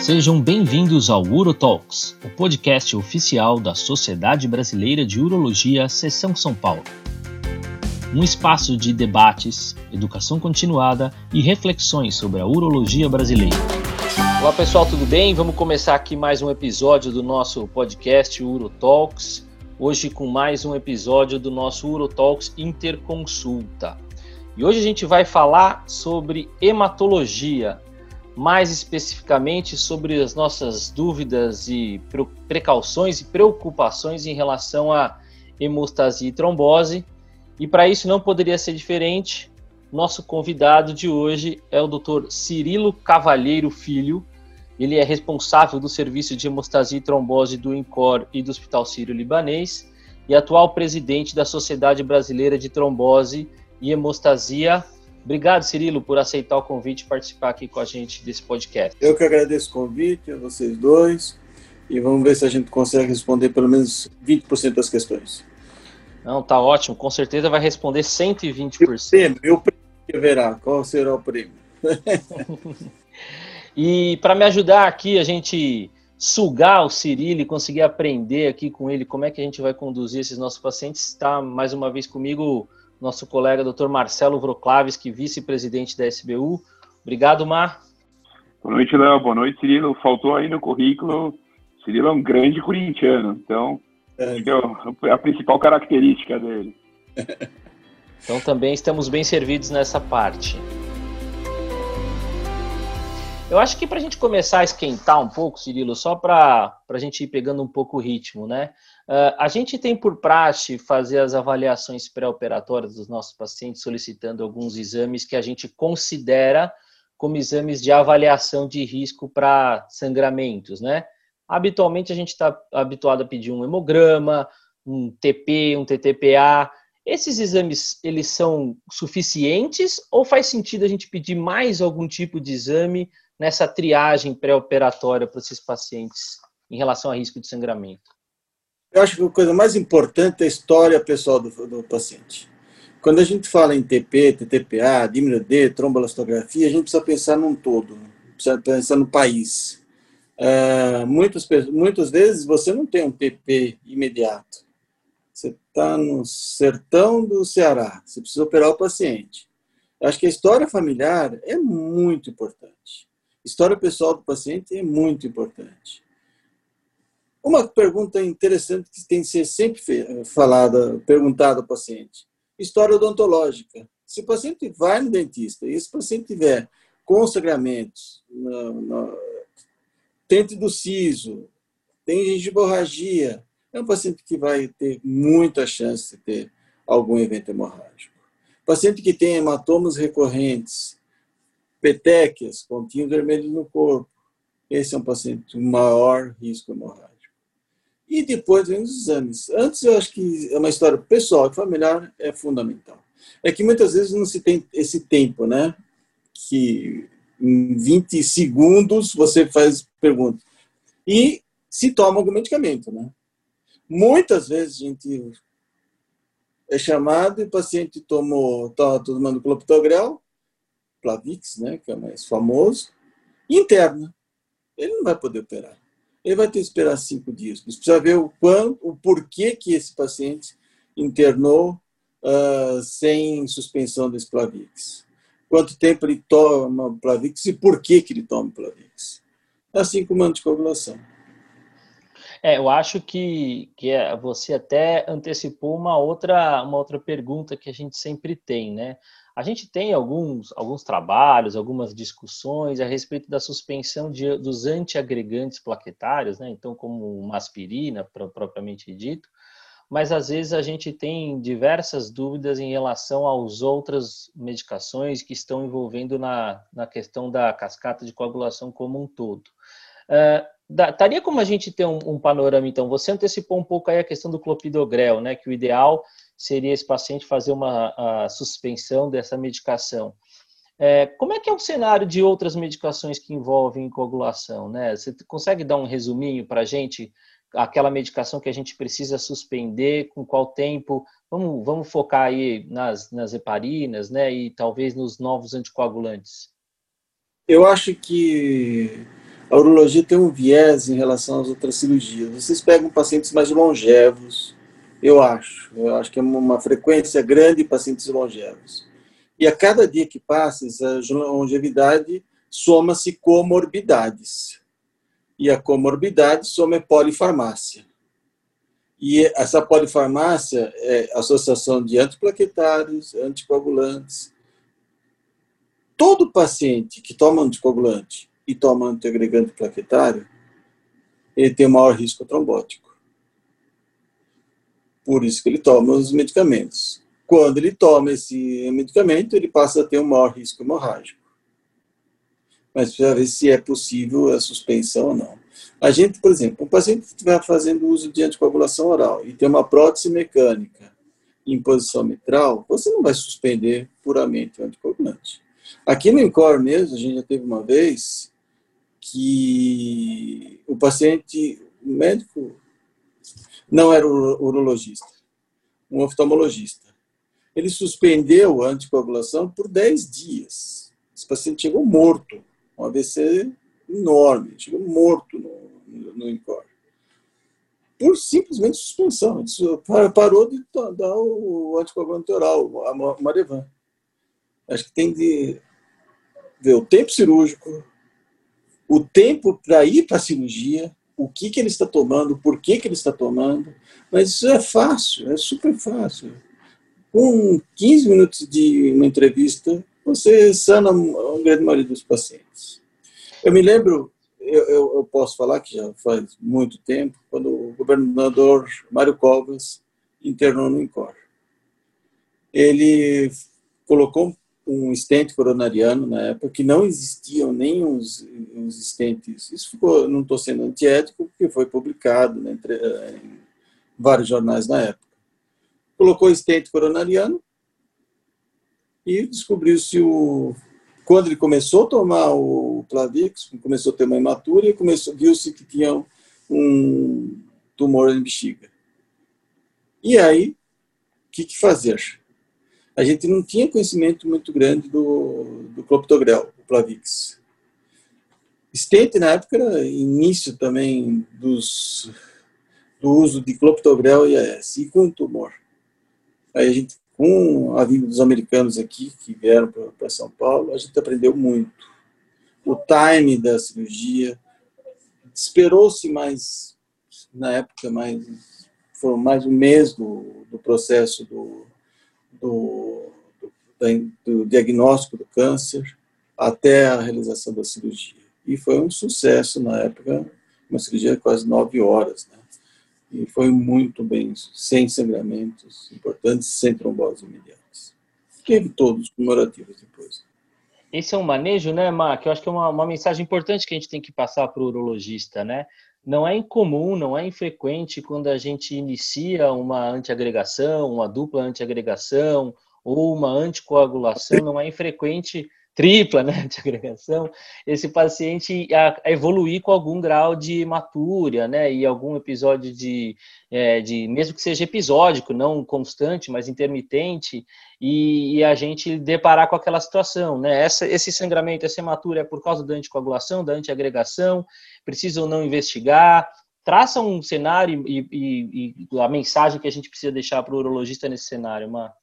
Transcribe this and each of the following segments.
Sejam bem-vindos ao UroTalks, o podcast oficial da Sociedade Brasileira de Urologia, Seção São Paulo. Um espaço de debates, educação continuada e reflexões sobre a urologia brasileira. Olá pessoal, tudo bem? Vamos começar aqui mais um episódio do nosso podcast UroTalks. Hoje com mais um episódio do nosso UroTalks Interconsulta. E hoje a gente vai falar sobre hematologia, mais especificamente sobre as nossas dúvidas e precauções e preocupações em relação a hemostasia e trombose. E para isso não poderia ser diferente. Nosso convidado de hoje é o Dr. Cirilo Cavalheiro Filho. Ele é responsável do serviço de hemostasia e trombose do INCOR e do Hospital Sírio-Libanês e atual presidente da Sociedade Brasileira de Trombose e hemostasia. Obrigado, Cirilo, por aceitar o convite e participar aqui com a gente desse podcast. Eu que agradeço o convite a vocês dois e vamos ver se a gente consegue responder pelo menos 20% das questões. Não, tá ótimo. Com certeza vai responder 120%. E o prêmio, e o prêmio verá. Qual será o prêmio? e para me ajudar aqui, a gente sugar o Cirilo e conseguir aprender aqui com ele como é que a gente vai conduzir esses nossos pacientes, está mais uma vez comigo nosso colega Dr. Marcelo Vroclaves, vice-presidente da SBU. Obrigado, Mar. Boa noite, Léo. Boa noite, Cirilo. Faltou aí no currículo. Cirilo é um grande corintiano, então é, é a principal característica dele. Então também estamos bem servidos nessa parte. Eu acho que para a gente começar a esquentar um pouco, Cirilo, só para a gente ir pegando um pouco o ritmo, né? Uh, a gente tem por praxe fazer as avaliações pré-operatórias dos nossos pacientes, solicitando alguns exames que a gente considera como exames de avaliação de risco para sangramentos, né? Habitualmente a gente está habituado a pedir um hemograma, um TP, um TTPA. Esses exames, eles são suficientes ou faz sentido a gente pedir mais algum tipo de exame nessa triagem pré-operatória para esses pacientes em relação a risco de sangramento? Eu acho que a coisa mais importante é a história pessoal do, do paciente. Quando a gente fala em TP, TTPA, dímero D, trombolastografia, a gente precisa pensar num todo, precisa pensar no país. É, muitas, muitas vezes você não tem um TP imediato. Você está no sertão do Ceará, você precisa operar o paciente. Eu acho que a história familiar é muito importante. História pessoal do paciente é muito importante. Uma pergunta interessante que tem que ser sempre falada, perguntada ao paciente: história odontológica. Se o paciente vai no dentista e esse paciente tiver consagramentos, no, tente do siso, tem gengiborragia, é um paciente que vai ter muita chance de ter algum evento hemorrágico. Paciente que tem hematomas recorrentes, petequias, pontinhos vermelhos no corpo, esse é um paciente com maior risco hemorrágico. E depois vem os exames. Antes, eu acho que é uma história pessoal e familiar é fundamental. É que muitas vezes não se tem esse tempo, né? Que em 20 segundos você faz pergunta. E se toma algum medicamento, né? Muitas vezes a gente é chamado e o paciente tomou, está tomando clopidogrel, Plavix, né, que é mais famoso, interna. Ele não vai poder operar ele vai ter que esperar cinco dias. Precisa ver o, quanto, o porquê que esse paciente internou uh, sem suspensão desse Plavix. Quanto tempo ele toma Plavix e por que, que ele toma Plavix. Assim como a anticoagulação. É, eu acho que, que é, você até antecipou uma outra, uma outra pergunta que a gente sempre tem, né? A gente tem alguns, alguns trabalhos, algumas discussões a respeito da suspensão de, dos antiagregantes plaquetários, né? então, como uma aspirina, propriamente dito, mas às vezes a gente tem diversas dúvidas em relação às outras medicações que estão envolvendo na, na questão da cascata de coagulação como um todo. Uh, daria como a gente ter um, um, panorama, então? Você antecipou um pouco aí a questão do clopidogrel, né? Que o ideal seria esse paciente fazer uma suspensão dessa medicação. É, como é que é o cenário de outras medicações que envolvem coagulação? Né? Você consegue dar um resuminho para a gente? Aquela medicação que a gente precisa suspender, com qual tempo? Vamos, vamos focar aí nas, nas heparinas né? e talvez nos novos anticoagulantes. Eu acho que a urologia tem um viés em relação às outras cirurgias. Vocês pegam pacientes mais longevos, eu acho. Eu acho que é uma frequência grande de pacientes longevos. E a cada dia que passa, essa longevidade soma-se comorbidades. E a comorbidade soma polifarmácia. E essa polifarmácia é associação de antiplaquetários, anticoagulantes. Todo paciente que toma anticoagulante e toma antiagregante plaquetário, ele tem maior risco trombótico. Por isso que ele toma os medicamentos. Quando ele toma esse medicamento, ele passa a ter um maior risco hemorrágico. Mas precisa ver se é possível a suspensão ou não. A gente, por exemplo, um paciente que estiver fazendo uso de anticoagulação oral e tem uma prótese mecânica em posição mitral, você não vai suspender puramente o anticoagulante. Aqui no INCOR mesmo, a gente já teve uma vez que o paciente, o médico não era urologista, um oftalmologista. Ele suspendeu a anticoagulação por 10 dias. Esse paciente chegou morto, um AVC enorme, chegou morto no, no, INCOR. Por simplesmente suspensão. Ele parou de dar o anticoagulante oral, a Marevan. Acho que tem de ver o tempo cirúrgico, o tempo para ir para a cirurgia, o que, que ele está tomando, por que, que ele está tomando. Mas isso é fácil, é super fácil. Com 15 minutos de uma entrevista, você sana a grande maioria dos pacientes. Eu me lembro, eu, eu, eu posso falar que já faz muito tempo, quando o governador Mário Covas internou no INCOR. Ele colocou um estente coronariano na época, que não existiam nem os, os estentes. Isso ficou, não estou sendo antiético, porque foi publicado né, entre, eh, em vários jornais na época. Colocou estente coronariano e descobriu-se o. Quando ele começou a tomar o Plavix, começou a ter uma hematúria, viu-se que tinha um tumor em bexiga. E aí, o que, que fazer? A gente não tinha conhecimento muito grande do, do clopidogrel, o Plavix. Stent, na época, era início também dos, do uso de clopidogrel e AS, e com tumor. Aí a gente, com a vinda dos americanos aqui, que vieram para São Paulo, a gente aprendeu muito. O time da cirurgia, esperou-se mais, na época, mais, foi mais um mês do, do processo do, do, do, do diagnóstico do câncer até a realização da cirurgia. E foi um sucesso na época, uma cirurgia de quase nove horas, né? E foi muito bem, sem sangramentos importantes, sem trombose imediatas. Teve todos comemorativos depois. Esse é um manejo, né, Mar, que eu acho que é uma, uma mensagem importante que a gente tem que passar para o urologista, né? Não é incomum, não é infrequente quando a gente inicia uma antiagregação, uma dupla antiagregação ou uma anticoagulação, não é infrequente tripla, né, antiagregação, esse paciente a, a, evoluir com algum grau de hematúria, né, e algum episódio de, é, de, mesmo que seja episódico, não constante, mas intermitente, e, e, a gente deparar com aquela situação, né, essa, esse sangramento, essa hematúria é por causa da anticoagulação, da antiagregação, precisa ou não investigar, traça um cenário e, e, e, a mensagem que a gente precisa deixar para o urologista nesse cenário, Mar.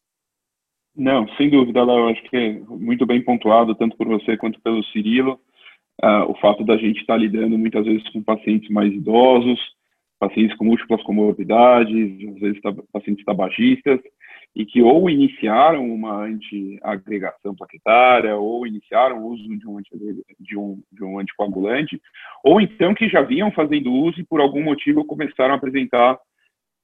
Não, sem dúvida, Léo, acho que é muito bem pontuado, tanto por você quanto pelo Cirilo, uh, o fato da gente estar tá lidando muitas vezes com pacientes mais idosos, pacientes com múltiplas comorbidades, às vezes pacientes tabagistas, e que ou iniciaram uma antiagregação plaquetária, ou iniciaram o uso de um, de, um, de um anticoagulante, ou então que já vinham fazendo uso e por algum motivo começaram a apresentar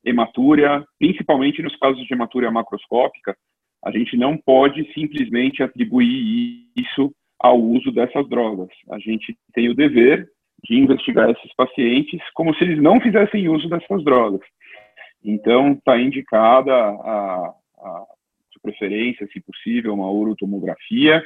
hematúria, principalmente nos casos de hematúria macroscópica, a gente não pode simplesmente atribuir isso ao uso dessas drogas. A gente tem o dever de investigar esses pacientes como se eles não fizessem uso dessas drogas. Então, está indicada a, a, de preferência, se possível, uma urotomografia,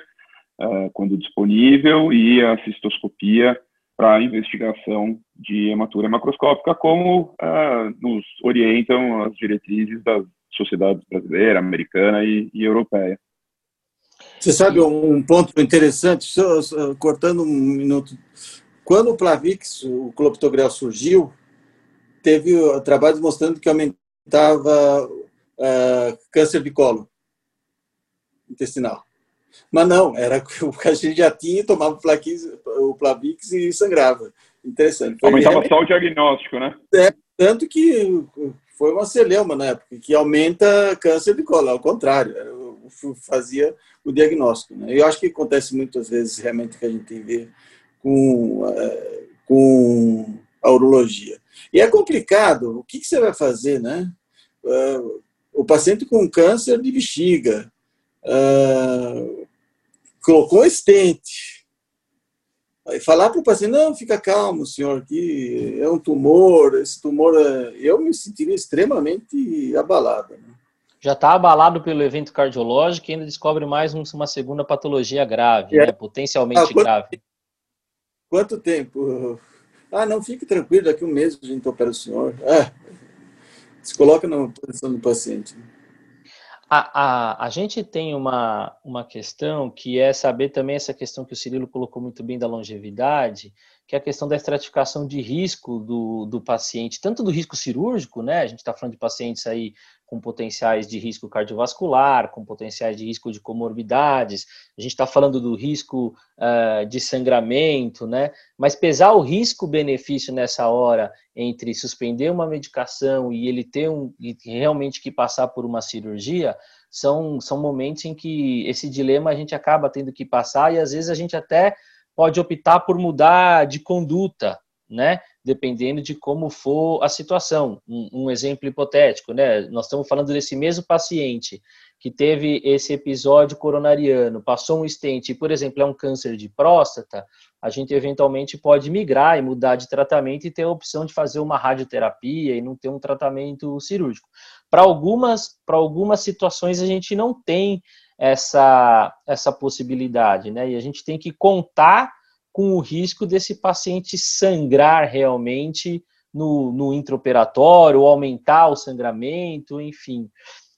uh, quando disponível, e a cistoscopia para investigação de hematúria macroscópica, como uh, nos orientam as diretrizes das sociedade brasileira, americana e, e europeia. Você sabe um ponto interessante, só, só, cortando um minuto, Quando o Plavix, o clopidogrel surgiu, teve trabalhos mostrando que aumentava uh, câncer de colo intestinal. Mas não, era o que a gente já tinha, tomava o Plavix e sangrava. Interessante. Foi Aumentava realmente... só o diagnóstico, né? É, tanto que foi uma celeuma na época, que aumenta câncer de colo, ao contrário, fazia o diagnóstico. Né? Eu acho que acontece muitas vezes realmente que a gente vê com, é, com a urologia. E é complicado, o que, você vai fazer, né? Uh, o paciente com câncer de bexiga uh, colocou estente, Aí falar para o paciente, não, fica calmo, senhor, que é um tumor, esse tumor, é... eu me sentiria extremamente abalado. Né? Já está abalado pelo evento cardiológico e ainda descobre mais uma segunda patologia grave, é. né? potencialmente ah, quanto, grave. Quanto tempo? Ah, não, fique tranquilo, daqui um mês a gente opera o senhor. É, se coloca na posição do paciente. A, a, a gente tem uma, uma questão que é saber também essa questão que o Cirilo colocou muito bem da longevidade, que é a questão da estratificação de risco do, do paciente, tanto do risco cirúrgico, né? A gente está falando de pacientes aí com potenciais de risco cardiovascular, com potenciais de risco de comorbidades, a gente está falando do risco uh, de sangramento, né? Mas pesar o risco-benefício nessa hora entre suspender uma medicação e ele ter um, e realmente que passar por uma cirurgia, são, são momentos em que esse dilema a gente acaba tendo que passar e às vezes a gente até pode optar por mudar de conduta, né? Dependendo de como for a situação. Um, um, exemplo hipotético, né? Nós estamos falando desse mesmo paciente que teve esse episódio coronariano, passou um estente, por exemplo, é um câncer de próstata, a gente eventualmente pode migrar e mudar de tratamento e ter a opção de fazer uma radioterapia e não ter um tratamento cirúrgico. Para algumas, para algumas situações a gente não tem essa, essa possibilidade, né? E a gente tem que contar com o risco desse paciente sangrar realmente no, no intraoperatório, aumentar o sangramento, enfim.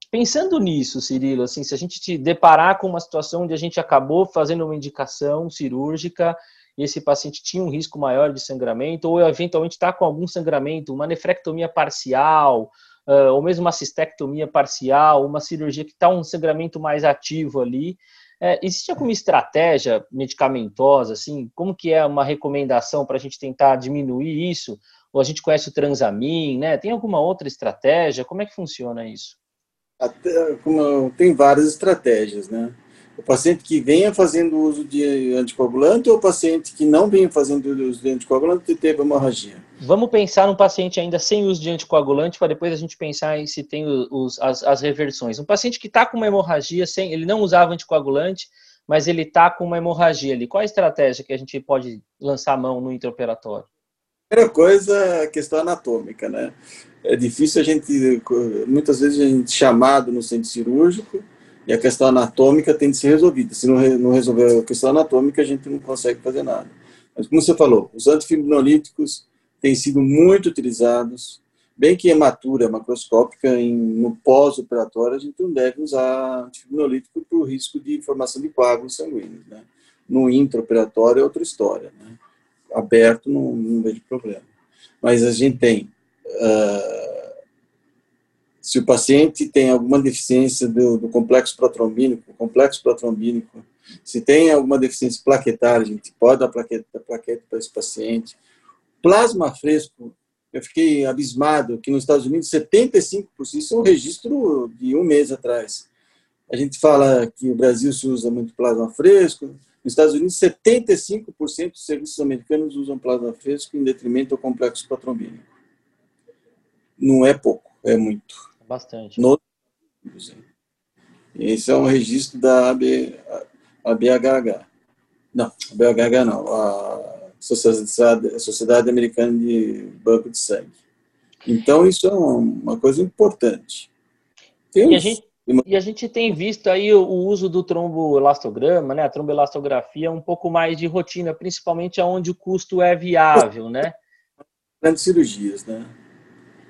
Pensando nisso, Cirilo, assim, se a gente te deparar com uma situação onde a gente acabou fazendo uma indicação cirúrgica e esse paciente tinha um risco maior de sangramento, ou eventualmente está com algum sangramento, uma nefrectomia parcial, ou mesmo uma cistectomia parcial, uma cirurgia que está um sangramento mais ativo ali, é, existe alguma estratégia medicamentosa, assim, como que é uma recomendação para a gente tentar diminuir isso? Ou a gente conhece o transamin, né? Tem alguma outra estratégia? Como é que funciona isso? Até, tem várias estratégias, né? O paciente que venha fazendo uso de anticoagulante ou o paciente que não venha fazendo uso de anticoagulante e teve hemorragia? Vamos pensar num paciente ainda sem uso de anticoagulante para depois a gente pensar em se tem os, as, as reversões. Um paciente que está com uma hemorragia, sem, ele não usava anticoagulante, mas ele está com uma hemorragia ali. Qual a estratégia que a gente pode lançar a mão no intraoperatório? Primeira coisa, a questão anatômica, né? É difícil a gente, muitas vezes a gente chamado no centro cirúrgico, e a questão anatômica tem de ser resolvida. Se não, não resolver a questão anatômica, a gente não consegue fazer nada. Mas, como você falou, os antifibrolíticos têm sido muito utilizados, bem que hematura macroscópica, em, no pós-operatório, a gente não deve usar antifibrolítico por risco de formação de coágulos sanguíneos. Né? No intraoperatório é outra história. Né? Aberto, não, não vejo problema. Mas a gente tem. Uh, se o paciente tem alguma deficiência do, do complexo protrombínico, complexo protrombínico, se tem alguma deficiência plaquetária, a gente pode dar plaqueta, plaqueta para esse paciente. Plasma fresco, eu fiquei abismado que nos Estados Unidos 75%, isso é um registro de um mês atrás. A gente fala que o Brasil se usa muito plasma fresco, nos Estados Unidos 75% dos serviços americanos usam plasma fresco em detrimento ao complexo protrombínico. Não é pouco, é muito. Bastante. No... Esse é um registro da AB, ABHH. Não, a BHH não, a Sociedade, a Sociedade Americana de Banco de Sangue. Então, isso é uma coisa importante. Tem e, a gente, e a gente tem visto aí o, uso do tromboelastograma, né? A tromboelastografia um pouco mais de rotina, principalmente onde o custo é viável, né? Grandes cirurgias, né?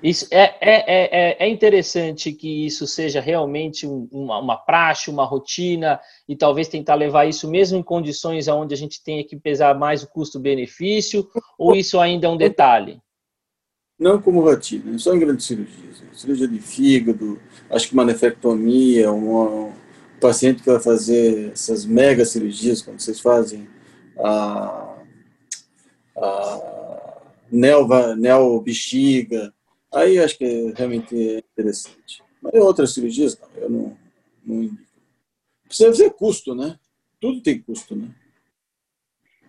Isso é, é, é, é interessante que isso seja realmente uma, uma praxe, uma rotina, e talvez tentar levar isso mesmo em condições onde a gente tenha que pesar mais o custo-benefício, ou isso ainda é um detalhe? Não como rotina, só em grandes cirurgias. Cirurgia de fígado, acho que uma nefrectomia, um paciente que vai fazer essas mega cirurgias, quando vocês fazem a, a neo, neo bexiga, Aí acho que é realmente é interessante. Mas em outras cirurgias, não, eu não, não indico. Precisa ver custo, né? Tudo tem custo, né?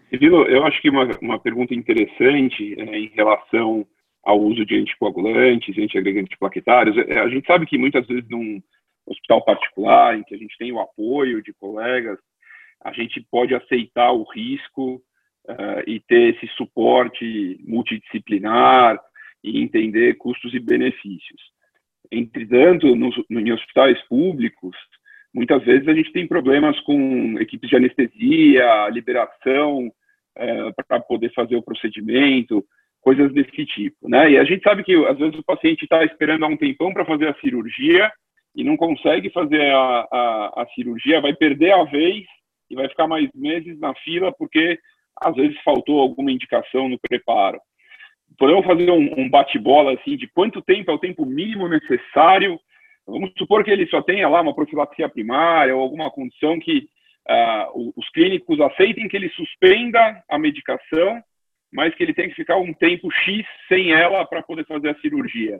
Cirilo, eu acho que uma, uma pergunta interessante é, em relação ao uso de anticoagulantes, antiagregantes plaquetários. É, a gente sabe que muitas vezes num hospital particular, em que a gente tem o apoio de colegas, a gente pode aceitar o risco uh, e ter esse suporte multidisciplinar, e entender custos e benefícios. Entretanto, nos, em hospitais públicos, muitas vezes a gente tem problemas com equipes de anestesia, liberação é, para poder fazer o procedimento, coisas desse tipo, né? E a gente sabe que às vezes o paciente está esperando há um tempão para fazer a cirurgia e não consegue fazer a, a, a cirurgia, vai perder a vez e vai ficar mais meses na fila porque às vezes faltou alguma indicação no preparo podemos fazer um, um bate-bola assim de quanto tempo é o tempo mínimo necessário. Vamos supor que ele só tenha lá uma profilaxia primária ou alguma condição que uh, os clínicos aceitem que ele suspenda a medicação, mas que ele tem que ficar um tempo X sem ela para poder fazer a cirurgia.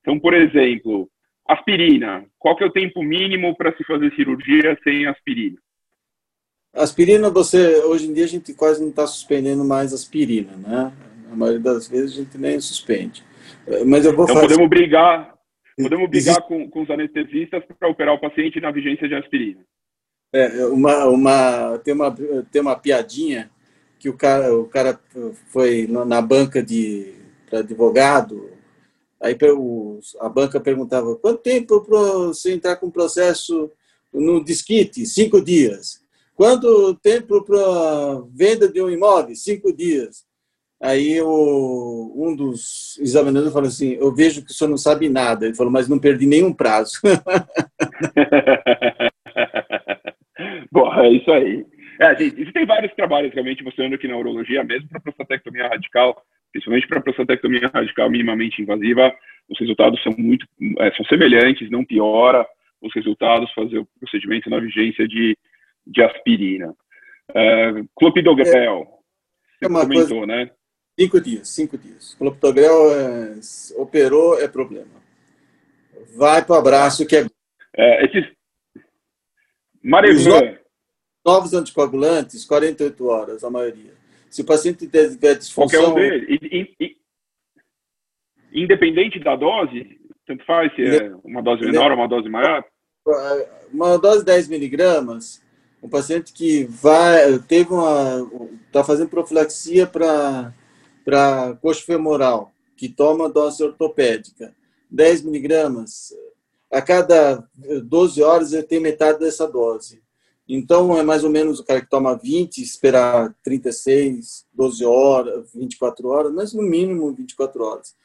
Então, por exemplo, aspirina. Qual que é o tempo mínimo para se fazer cirurgia sem aspirina? Aspirina, você hoje em dia a gente quase não está suspendendo mais aspirina, né? A maioria das vezes a gente nem suspende. Mas eu vou então fazer... podemos brigar, podemos brigar Existe... com, com os anestesistas para operar o paciente na vigência de aspirina. É, uma, uma, tem, uma, tem uma piadinha que o cara, o cara foi na banca de para advogado, aí a banca perguntava quanto tempo para você entrar com o processo no disquite? Cinco dias. Quanto tempo para venda de um imóvel? Cinco dias. Aí o, um dos examinadores falou assim: Eu vejo que o senhor não sabe nada. Ele falou, mas não perdi nenhum prazo. Bom, é isso aí. É, gente, existem vários trabalhos realmente mostrando que na urologia, mesmo para prostatectomia radical, principalmente para prostatectomia radical minimamente invasiva, os resultados são muito é, são semelhantes, não piora os resultados fazer o procedimento na vigência de, de aspirina. É, clopidogrel, é, uma comentou, coisa... né? Cinco dias, cinco dias. Clopidogrel é, operou, é problema. Vai para o abraço que é. é esses... Marevan. Novos anticoagulantes, 48 horas, a maioria. Se o paciente tiver disfunção. Qualquer um deles. Independente da dose, tanto faz se é uma dose menor ou uma dose maior? Uma dose de 10 miligramas, um paciente que vai, teve uma, está fazendo profilaxia para para coxa femoral, que toma dose ortopédica, 10 miligramas, a cada 12 horas ele tem metade dessa dose. Então, é mais ou menos o cara que toma 20, esperar 36, 12 horas, 24 horas, mas no mínimo 24 horas.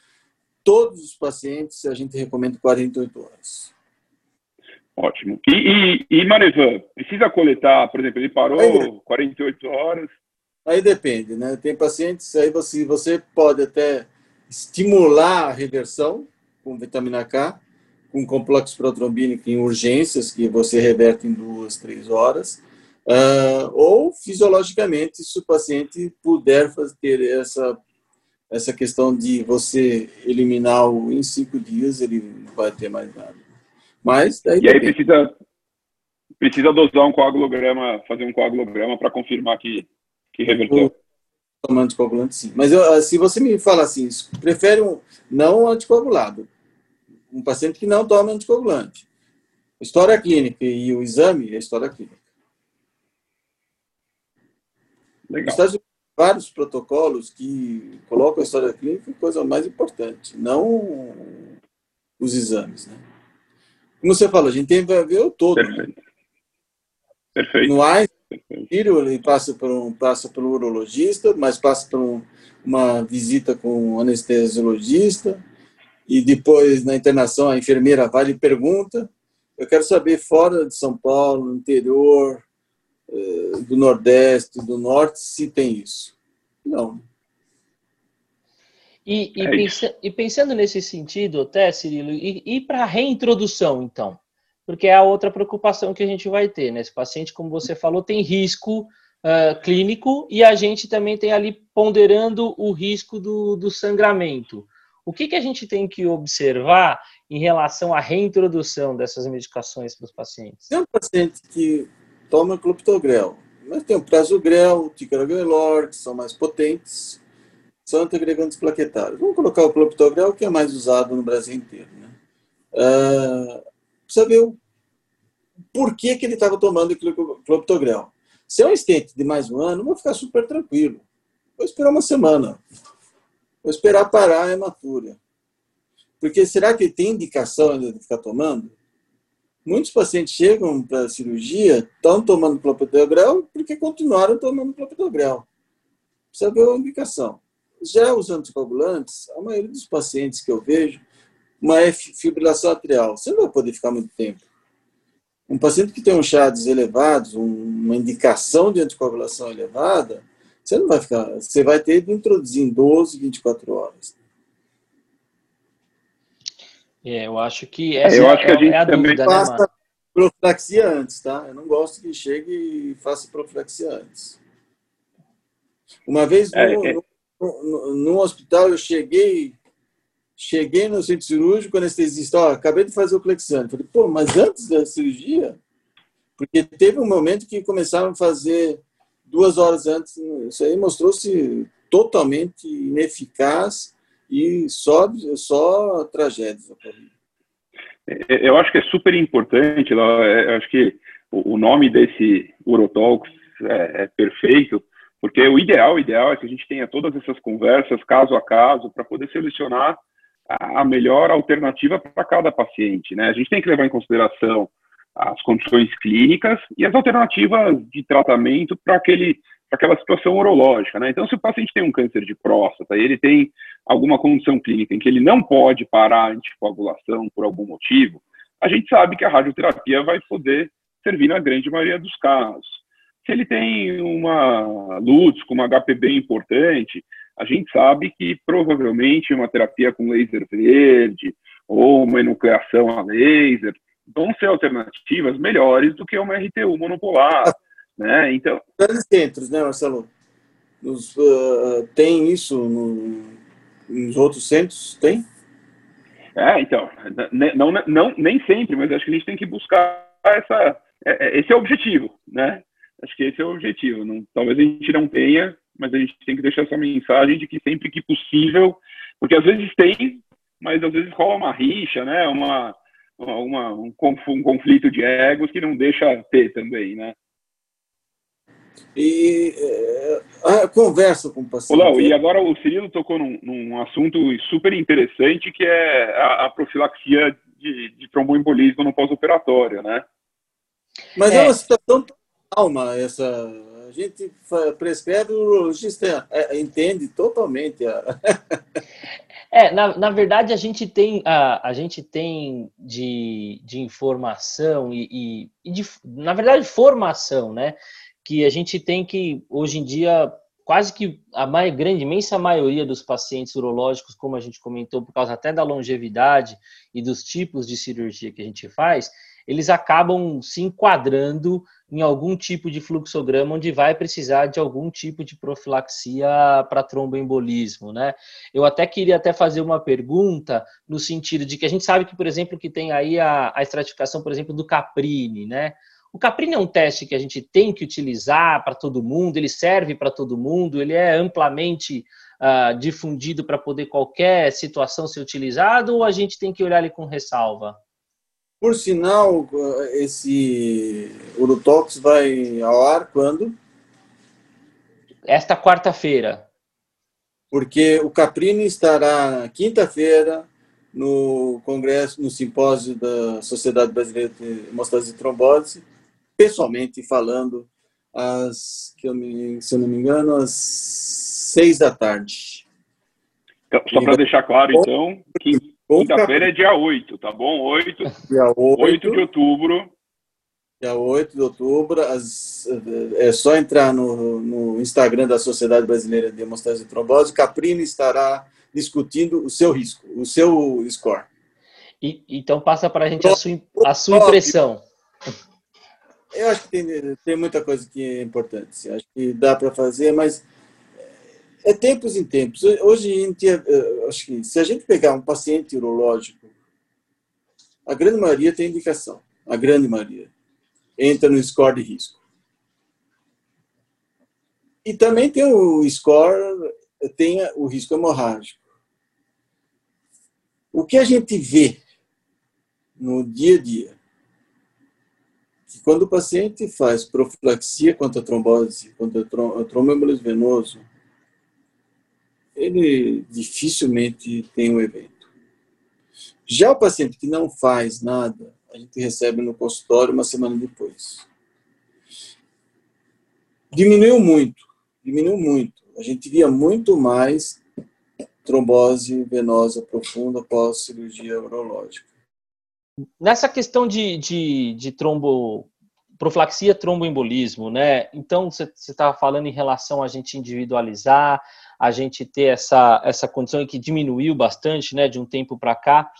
Todos os pacientes a gente recomenda 48 horas. Ótimo. E, e, e Marevan, precisa coletar, por exemplo, ele parou Aí, 48 horas, Aí depende, né? Tem pacientes, aí você, você pode até estimular a reversão com vitamina K, com complexo protrombínico em urgências, que você reverte em duas, três horas, uh, ou fisiologicamente, se o paciente puder fazer, ter essa, essa questão de você eliminar o em cinco dias, ele não vai ter mais nada. Mas daí e aí precisa, precisa dosar um coagulograma, fazer um coagulograma para confirmar que que reverteu. Tomando anticoagulante, sim. Mas eu, se você me fala assim, prefere um não anticoagulado, um paciente que não toma anticoagulante. História clínica e o exame é história clínica. Legal. vários protocolos que colocam a história clínica coisa mais importante, não os exames. Né? Como você falou, a gente tem que ver o todo. Né? Perfeito. Né? Perfeito. No Einstein, filho, ele passa por um passa pelo urologista, mas passa por um, uma visita com um anestesiologista e depois na internação a enfermeira vai e pergunta. Eu quero saber fora de São Paulo, no interior, eh, do Nordeste, do Norte, se tem isso. Não. E, e, é pensa, e pensando nesse sentido, até, Cirilo, e, e para a reintrodução, então? Porque é a outra preocupação que a gente vai ter, né? Esse paciente, como você falou, tem risco uh, clínico e a gente também tem ali ponderando o risco do, do sangramento. O que, que a gente tem que observar em relação à reintrodução dessas medicações para os pacientes? Tem um paciente que toma clopidogrel, mas tem o prasugrel, o ticagrelor, que são mais potentes, são antiagregantes plaquetários. Vamos colocar o clopidogrel, que é mais usado no Brasil inteiro. Né? Uh, precisa ver o por que, que ele estava tomando clopidogrel. Se é um estente de mais um ano, vou ficar super tranquilo. Vou esperar uma semana. Vou esperar parar a hematúria. Porque será que tem indicação ainda de ficar tomando? Muitos pacientes chegam para a cirurgia, estão tomando clopidogrel porque continuaram tomando clopidogrel. Precisa ver a indicação. Já os anticoagulantes, a maioria dos pacientes que eu vejo, uma fibrilação atrial. Você não vai poder ficar muito tempo. Um paciente que tem um chades elevados, uma indicação de anticoagulação elevada, você não vai ficar, você vai ter de introduzir em 12, 24 horas. É, eu acho que essa eu acho que a é, gente é a também dúvida, né, faça né, profilaxia antes, tá? Eu não gosto que chegue e faça profilaxia antes. Uma vez é, no, é. No, no, no, hospital eu cheguei cheguei no centro cirúrgico, anestesista, ó, acabei de fazer o Clexane. Falei, pô, mas antes da cirurgia? Porque teve um momento que começaram a fazer duas horas antes, isso aí mostrou-se totalmente ineficaz e só, só tragédias é, Eu acho que é super importante, é, eu acho que o nome desse Urotalks é, é perfeito, porque o ideal, o ideal é que a gente tenha todas essas conversas caso a caso para poder selecionar a melhor alternativa para cada paciente, né? A gente tem que levar em consideração as condições clínicas e as alternativas de tratamento para aquele para aquela situação urológica, né? Então, se o paciente tem um câncer de próstata e ele tem alguma condição clínica em que ele não pode parar a anticoagulação por algum motivo, a gente sabe que a radioterapia vai poder servir na grande maioria dos casos. Se ele tem uma luz com uma HPB importante, a gente sabe que provavelmente uma terapia com laser verde ou uma enucleação a laser vão ser alternativas melhores do que uma RTU monopolar, né? Então, grandes centros, né, Marcelo? Nos, uh, tem isso no, nos outros centros? Tem? É, então, não, não, não, nem sempre, mas acho que a gente tem que buscar essa, é, é, esse é o objetivo, né? Acho que esse é o objetivo. Não, talvez a gente não tenha, mas a gente tem que deixar essa mensagem de que sempre que possível, porque às vezes tem, mas às vezes rola uma rixa, né? Uma, uma, um, um conflito de egos que não deixa ter também, né? E é, a conversa com o paciente. Olá, e agora o Cirilo tocou num, num assunto super interessante que é a, a profilaxia de, de tromboembolismo no pós-operatório, né? Mas é, é uma situação calma essa. A gente prescreve, o urologista é, entende totalmente. A... É, na, na verdade, a gente tem, a, a gente tem de, de informação e, e, e de, na verdade, formação, né? Que a gente tem que, hoje em dia, quase que a mais, grande, imensa maioria dos pacientes urológicos, como a gente comentou, por causa até da longevidade e dos tipos de cirurgia que a gente faz, eles acabam se enquadrando em algum tipo de fluxograma onde vai precisar de algum tipo de profilaxia para tromboembolismo, né? Eu até queria até fazer uma pergunta no sentido de que a gente sabe que, por exemplo, que tem aí a, a estratificação, por exemplo, do Caprini, né? O Caprini é um teste que a gente tem que utilizar para todo mundo, ele serve para todo mundo, ele é amplamente uh, difundido para poder qualquer situação ser utilizado ou a gente tem que olhar ele com ressalva? Por sinal, esse Urutox vai ao ar quando? Esta quarta-feira. Porque o Caprini estará quinta-feira no congresso, no simpósio da Sociedade Brasileira de Hemostasia e Trombose, pessoalmente falando, às, que eu me, se eu não me engano, às seis da tarde. Então, só para deixar claro, então, Quinta-feira é dia 8, tá bom? 8, dia 8, 8 de outubro. Dia 8 de outubro. As, é só entrar no, no Instagram da Sociedade Brasileira de Hemostasia e Trombose. Caprini estará discutindo o seu risco, o seu score. E, então passa para a gente a sua, a sua impressão. Eu acho que tem, tem muita coisa que é importante. Acho que dá para fazer, mas é tempos em tempos. Hoje, dia, acho que se a gente pegar um paciente urológico, a grande maioria tem indicação. A grande maioria entra no score de risco. E também tem o score, tem o risco hemorrágico. O que a gente vê no dia a dia, que quando o paciente faz profilaxia contra a trombose, contra o tromboembolismo venoso, ele dificilmente tem um evento. Já o paciente que não faz nada, a gente recebe no consultório uma semana depois. Diminuiu muito, diminuiu muito. A gente via muito mais trombose venosa profunda após cirurgia urológica. Nessa questão de, de, de trombo, profilaxia tromboembolismo, né? Então, você estava falando em relação a gente individualizar, a gente ter essa, essa condição que diminuiu bastante, né, de um tempo para cá.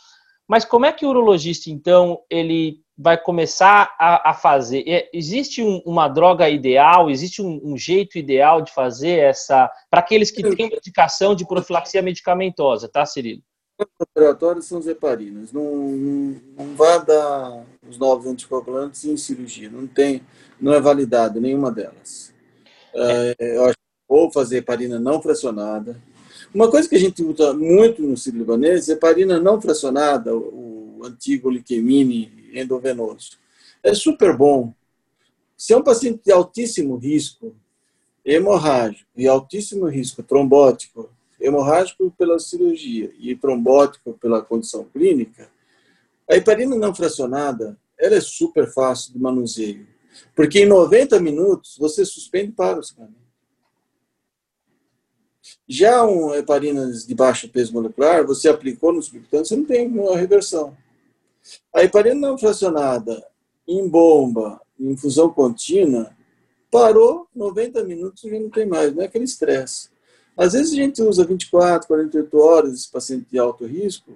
Mas como é que o urologista, então, ele vai começar a, a fazer? É, existe um, uma droga ideal? Existe um, um, jeito ideal de fazer essa... Para aqueles que têm indicação de profilaxia medicamentosa, tá, Cirilo? operatórios são as heparinas. Não, não, não vá dar os novos anticoagulantes em cirurgia. Não tem, não é validado nenhuma delas. É. É, eu acho ou fazer heparina não fracionada. Uma coisa que a gente usa muito no ciclo libanês é heparina não fracionada, o antigo liquemine endovenoso. É super bom. Se é um paciente de altíssimo risco hemorrágico e altíssimo risco trombótico, hemorrágico pela cirurgia e trombótico pela condição clínica, a heparina não fracionada ela é super fácil de manuseio. Porque em 90 minutos você suspende para o. Já um heparinas de baixo peso molecular, você aplicou no subcutâneo, você não tem uma reversão. A heparina não fracionada em bomba, em infusão contínua, parou 90 minutos e já não tem mais, não é aquele estresse. Às vezes a gente usa 24, 48 horas esse paciente de alto risco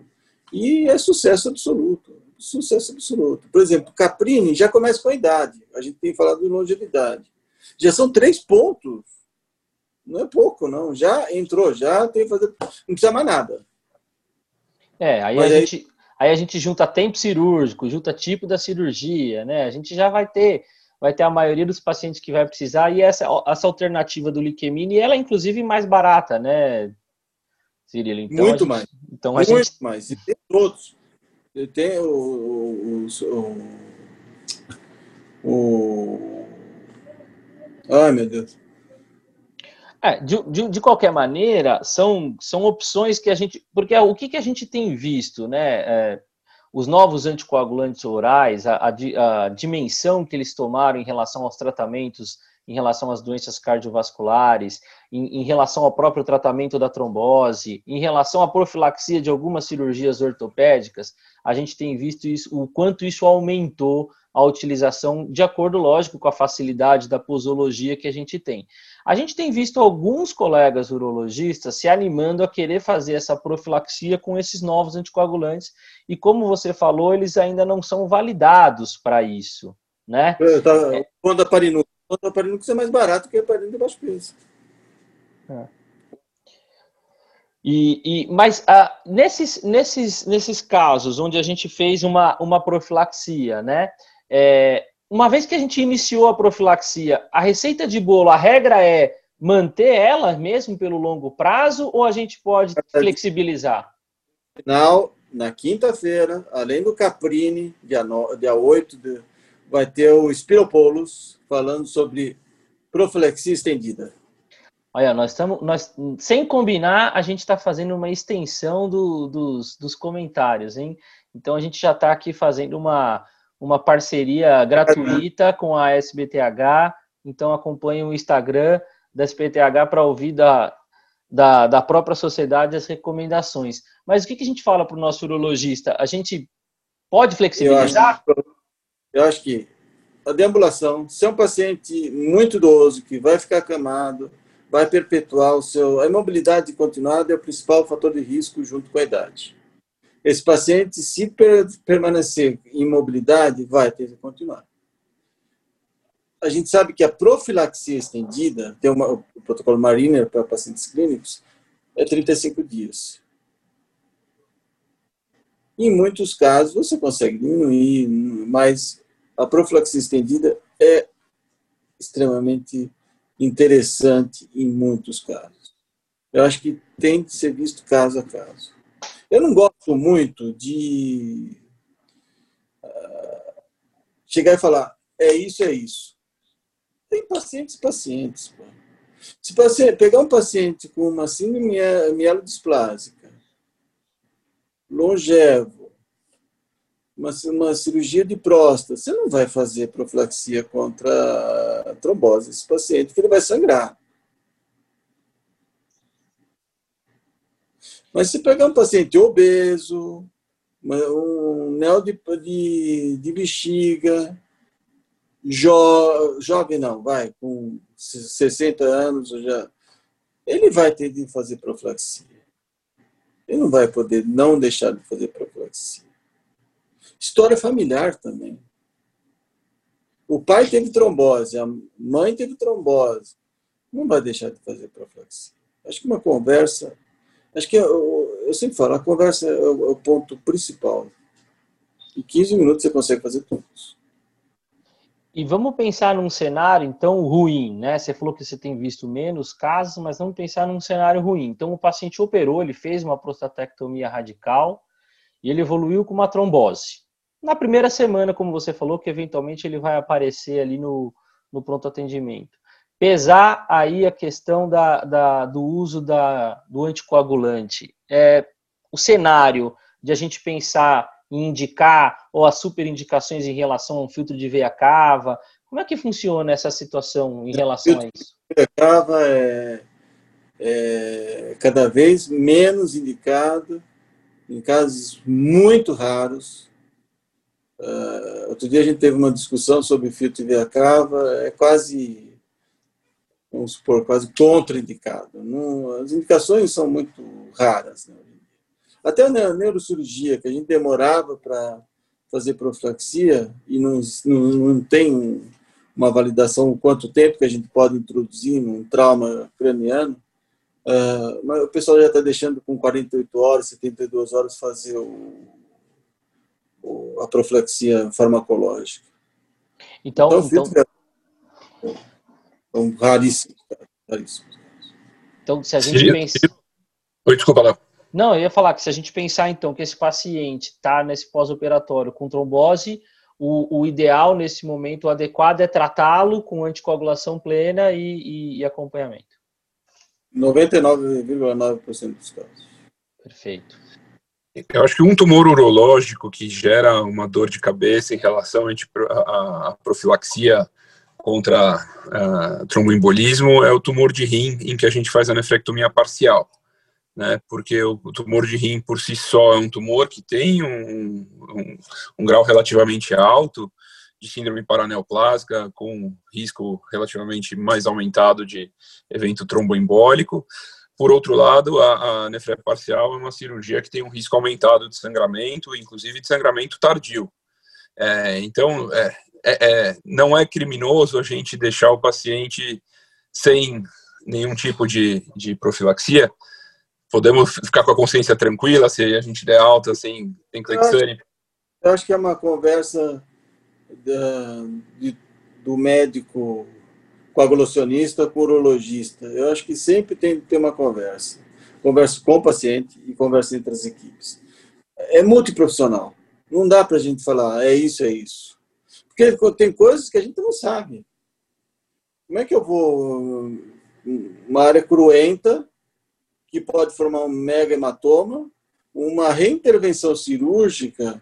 e é sucesso absoluto. Sucesso absoluto. Por exemplo, Caprini já começa com a idade. A gente tem falado de longevidade. Já são três pontos não é pouco, não. Já entrou, já tem que fazer. Não precisa mais nada. É, aí a, gente, aí a gente junta tempo cirúrgico, junta tipo da cirurgia, né? A gente já vai ter, vai ter a maioria dos pacientes que vai precisar, e essa, essa alternativa do liquemine, ela é inclusive mais barata, né, Cirilo? Então, Muito gente, mais. Então, Muito gente... mais. E tem todos. Tem o, o, o, o. Ai, meu Deus. É, de, de, de, qualquer maneira, são, são opções que a gente. Porque o que, que a gente tem visto, né? É, os novos anticoagulantes orais, a, a, a, dimensão que eles tomaram em relação aos tratamentos, em relação às doenças cardiovasculares, em, em relação ao próprio tratamento da trombose, em relação à profilaxia de algumas cirurgias ortopédicas, a gente tem visto isso, o quanto isso aumentou a utilização de acordo, lógico, com a facilidade da posologia que a gente tem. A gente tem visto alguns colegas urologistas se animando a querer fazer essa profilaxia com esses novos anticoagulantes e, como você falou, eles ainda não são validados para isso, né? É, tá, é. Quando a parinuca, quando a parinuca é mais barato que a parinuca de baixo peso. É. E, e, mas ah, nesses, nesses, nesses casos onde a gente fez uma, uma profilaxia, né? É, uma vez que a gente iniciou a profilaxia, a receita de bolo, a regra é manter ela mesmo pelo longo prazo ou a gente pode flexibilizar? Final, na quinta-feira, além do Caprini, dia, no, dia 8, de, vai ter o Spiropoulos falando sobre profilaxia estendida. Olha, nós estamos, nós, sem combinar, a gente está fazendo uma extensão do, dos, dos comentários, hein? Então a gente já está aqui fazendo uma, uma parceria gratuita com a SBTH. Então acompanhe o Instagram da SBTH para ouvir da, da, da própria sociedade as recomendações. Mas o que, que a gente fala para o nosso urologista? A gente pode flexibilizar? Eu acho, eu acho que a deambulação, se é um paciente muito idoso, que vai ficar acamado, vai perpetuar o seu. A imobilidade continuada é o principal fator de risco junto com a idade. Esse paciente, se per, permanecer em imobilidade, vai ter que continuar. A gente sabe que a profilaxia estendida, tem uma, o protocolo Mariner para pacientes clínicos, é 35 dias. Em muitos casos, você consegue diminuir, mas a profilaxia estendida é extremamente interessante em muitos casos. Eu acho que tem que ser visto caso a caso. Eu não gosto muito de uh, chegar e falar, é isso, é isso. Tem pacientes e pacientes. Pô. Se paciente, pegar um paciente com uma síndrome mielodisplásica, longevo, uma, uma cirurgia de próstata, você não vai fazer profilaxia contra trombose esse paciente, que ele vai sangrar. Mas se pegar um paciente obeso, um neo de, de, de bexiga, jo, jovem não, vai, com 60 anos, já, ele vai ter de fazer profilaxia. Ele não vai poder não deixar de fazer profilaxia. História familiar também. O pai teve trombose, a mãe teve trombose. Não vai deixar de fazer profilaxia. Acho que uma conversa. Acho que eu, eu sempre falo, a conversa é o, é o ponto principal. Em 15 minutos você consegue fazer tudo. E vamos pensar num cenário, então, ruim, né? Você falou que você tem visto menos casos, mas vamos pensar num cenário ruim. Então, o paciente operou, ele fez uma prostatectomia radical e ele evoluiu com uma trombose na primeira semana, como você falou, que eventualmente ele vai aparecer ali no, no pronto atendimento. Pesar aí a questão da, da do uso da, do anticoagulante. É, o cenário de a gente pensar em indicar ou as superindicações em relação a um filtro de veia cava, como é que funciona essa situação em relação a isso? Veia cava é, é cada vez menos indicado em casos muito raros, Uh, outro dia a gente teve uma discussão sobre filtro de via cava, é quase, vamos supor, quase contraindicado. Não, as indicações são muito raras. Né? Até a neurocirurgia, que a gente demorava para fazer profilaxia e não, não, não tem uma validação o quanto tempo que a gente pode introduzir num trauma craniano, uh, mas o pessoal já está deixando com 48 horas, 72 horas fazer o a profilaxia farmacológica. Então, então, então... É, são raríssimos, raríssimos. Então, se a gente Seria... pensa... Oi, desculpa, lá. Não, eu ia falar que se a gente pensar, então, que esse paciente está nesse pós-operatório com trombose, o, o, ideal nesse momento, o adequado é tratá-lo com anticoagulação plena e, e, e acompanhamento. 99,9% dos casos. Perfeito. Eu acho que um tumor urológico que gera uma dor de cabeça em relação à profilaxia contra uh, tromboembolismo é o tumor de rim, em que a gente faz a nefrectomia parcial. Né, porque o tumor de rim por si só é um tumor que tem um, um, um grau relativamente alto de síndrome paraneoplásica, com risco relativamente mais aumentado de evento tromboembólico, por outro lado, a, a parcial é uma cirurgia que tem um risco aumentado de sangramento, inclusive de sangramento tardio. É, então, é, é, é, não é criminoso a gente deixar o paciente sem nenhum tipo de, de profilaxia. Podemos ficar com a consciência tranquila se a gente der alta sem, sem Clexane? Eu acho que é uma conversa da, de, do médico coagulacionista com urologista. Eu acho que sempre tem que ter uma conversa. Conversa com o paciente e conversa entre as equipes. É multiprofissional. Não dá para a gente falar, é isso, é isso. Porque tem coisas que a gente não sabe. Como é que eu vou. Uma área cruenta, que pode formar um mega hematoma, uma reintervenção cirúrgica.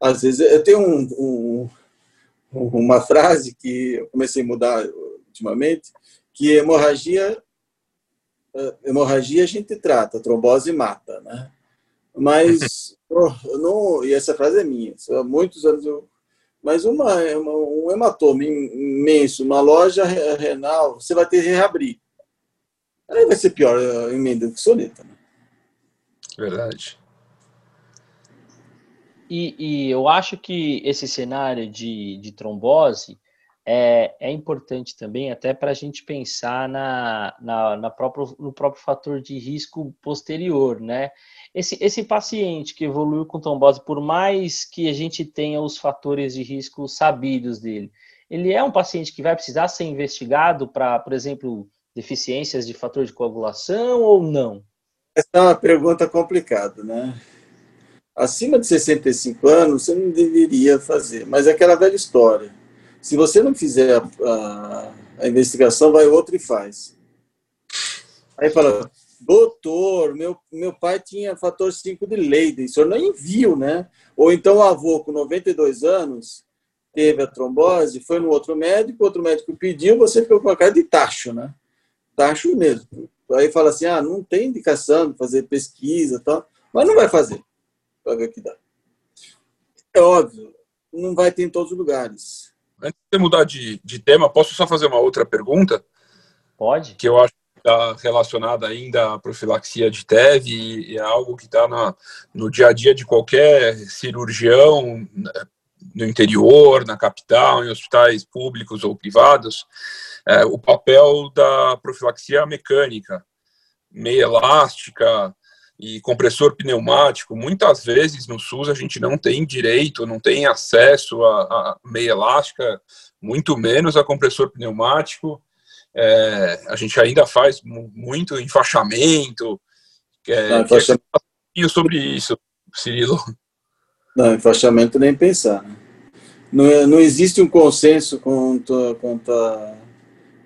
Às vezes, eu tenho um, um, uma frase que eu comecei a mudar ultimamente, que hemorragia hemorragia a gente trata, trombose mata, né? Mas, não, e essa frase é minha, há muitos anos eu. Mas uma, uma, um hematoma imenso, uma loja renal, você vai ter que reabrir. Aí vai ser pior emenda que soneta. Né? Verdade. E, e, eu acho que esse cenário de, de trombose é, é importante também até para a gente pensar na, na, na próprio, no próprio fator de risco posterior, né? Esse, esse paciente que evoluiu com trombose, por mais que a gente tenha os fatores de risco sabidos dele, ele é um paciente que vai precisar ser investigado para, por exemplo, deficiências de fator de coagulação ou não? Essa é uma pergunta complicada, né? Acima de 65 anos, você não deveria fazer, mas é aquela velha história se você não fizer a, a, a investigação, vai outro e faz. Aí fala, doutor, meu, meu pai tinha fator 5 de Leiden, o senhor nem viu, né? Ou então o avô com 92 anos teve a trombose, foi no outro médico, outro médico pediu, você ficou com a cara de tacho, né? Tacho mesmo. Aí fala assim, ah, não tem indicação de fazer pesquisa tal, mas não vai fazer, para ver que dá. É óbvio, não vai ter em todos os lugares. Antes de mudar de, de tema, posso só fazer uma outra pergunta? Pode. Que eu acho que está relacionada ainda à profilaxia de TEV e é algo que está no dia a dia de qualquer cirurgião né, no interior, na capital, em hospitais públicos ou privados, é, o papel da profilaxia mecânica, meia elástica, e compressor pneumático, muitas vezes no SUS a gente não tem direito, não tem acesso a, a meia elástica, muito menos a compressor pneumático. É, a gente ainda faz muito enfaixamento. É, não, enfaixamento... É sobre isso, Cirilo. Não, enfaixamento nem pensar. Né? Não, é, não existe um consenso quanto, quanto a,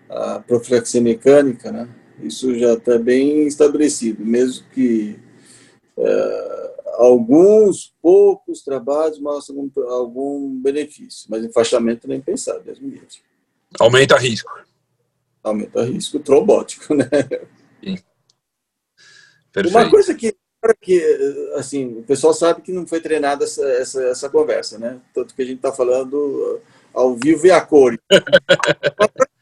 a profilaxia mecânica, né? Isso já está bem estabelecido, mesmo que é, alguns poucos trabalhos mostram algum, algum benefício, mas enfaixamento nem pensar, Deus me livre. Aumenta risco. Aumenta risco trombótico, né? Sim. Uma coisa que, que, assim, o pessoal sabe que não foi treinada essa, essa, essa conversa, né? Tanto que a gente está falando ao vivo e a cor.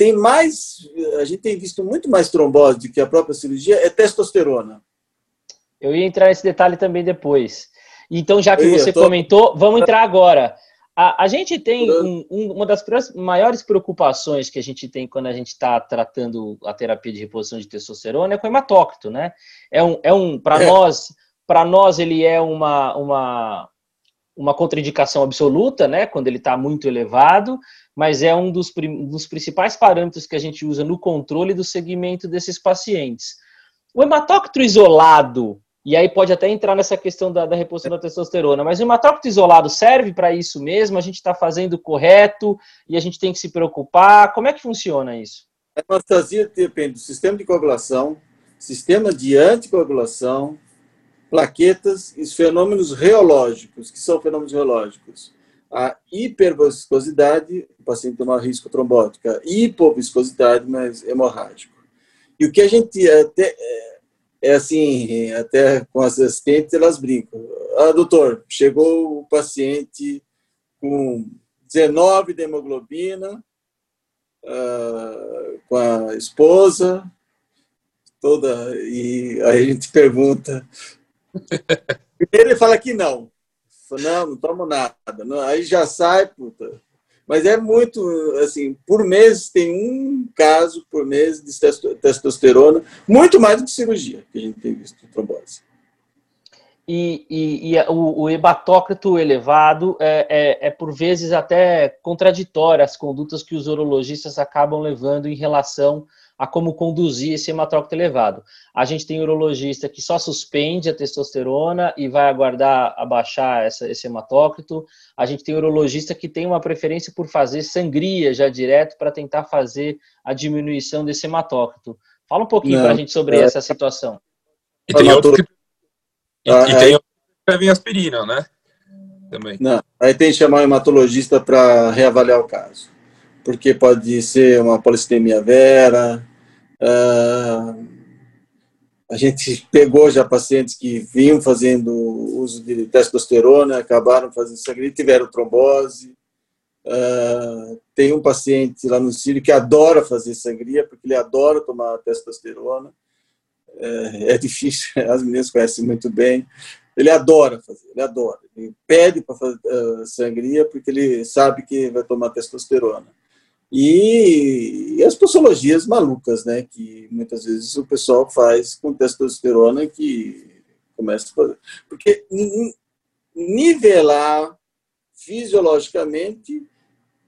tem mais, a gente tem visto muito mais trombose do que a própria cirurgia, é testosterona. Eu ia entrar nesse detalhe também depois. Então, já que ia, você tô... comentou, vamos entrar agora. A, a gente tem um, um, uma das maiores preocupações que a gente tem quando a gente está tratando a terapia de reposição de testosterona é com o hematócrito, né? É um, é um para é. nós, para nós ele é uma, uma, uma contraindicação absoluta, né? Quando ele está muito elevado, mas é um dos, dos principais parâmetros que a gente usa no controle do segmento desses pacientes. O hematócrito isolado, e aí pode até entrar nessa questão da, da reposição da testosterona, mas o hematócrito isolado serve para isso mesmo? A gente está fazendo correto e a gente tem que se preocupar? Como é que funciona isso? A hemastasia depende do sistema de coagulação, sistema de anticoagulação, plaquetas e os fenômenos reológicos. que são fenômenos reológicos? A hiperviscosidade, o paciente tem uma risco trombótico, a hipoviscosidade, mas hemorrágico. E o que a gente até é, é assim, até com as assistentes elas brincam. Ah, doutor, chegou o paciente com 19 de hemoglobina, uh, com a esposa, toda, e aí a gente pergunta. Primeiro ele fala que não, não, não tomo nada. Não, aí já sai, puta. Mas é muito, assim, por mês tem um caso por mês de testosterona, muito mais do que cirurgia, que a gente tem visto trombose. E, e, e o, o, elevado é, é, é, por vezes até contraditório as condutas que os urologistas acabam levando em relação a como conduzir esse hematócrito elevado. A gente tem urologista que só suspende a testosterona e vai aguardar abaixar essa, esse hematócrito. A gente tem urologista que tem uma preferência por fazer sangria já direto para tentar fazer a diminuição desse hematócrito. Fala um pouquinho para a gente sobre é... essa situação. E tem outros que, e, ah, e tem outros que bebem aspirina, né? Também. Não, aí tem que chamar o hematologista para reavaliar o caso. Porque pode ser uma polistemia vera, Uh, a gente pegou já pacientes que vinham fazendo uso de testosterona, acabaram fazendo sangria, tiveram trombose. Uh, tem um paciente lá no Sírio que adora fazer sangria, porque ele adora tomar testosterona. É, é difícil, as meninas conhecem muito bem. Ele adora fazer, ele adora. Ele pede para fazer uh, sangria porque ele sabe que vai tomar testosterona. E, e, as posologias malucas, né, que muitas vezes o pessoal faz com testosterona que começa a fazer. Porque nivelar fisiologamente,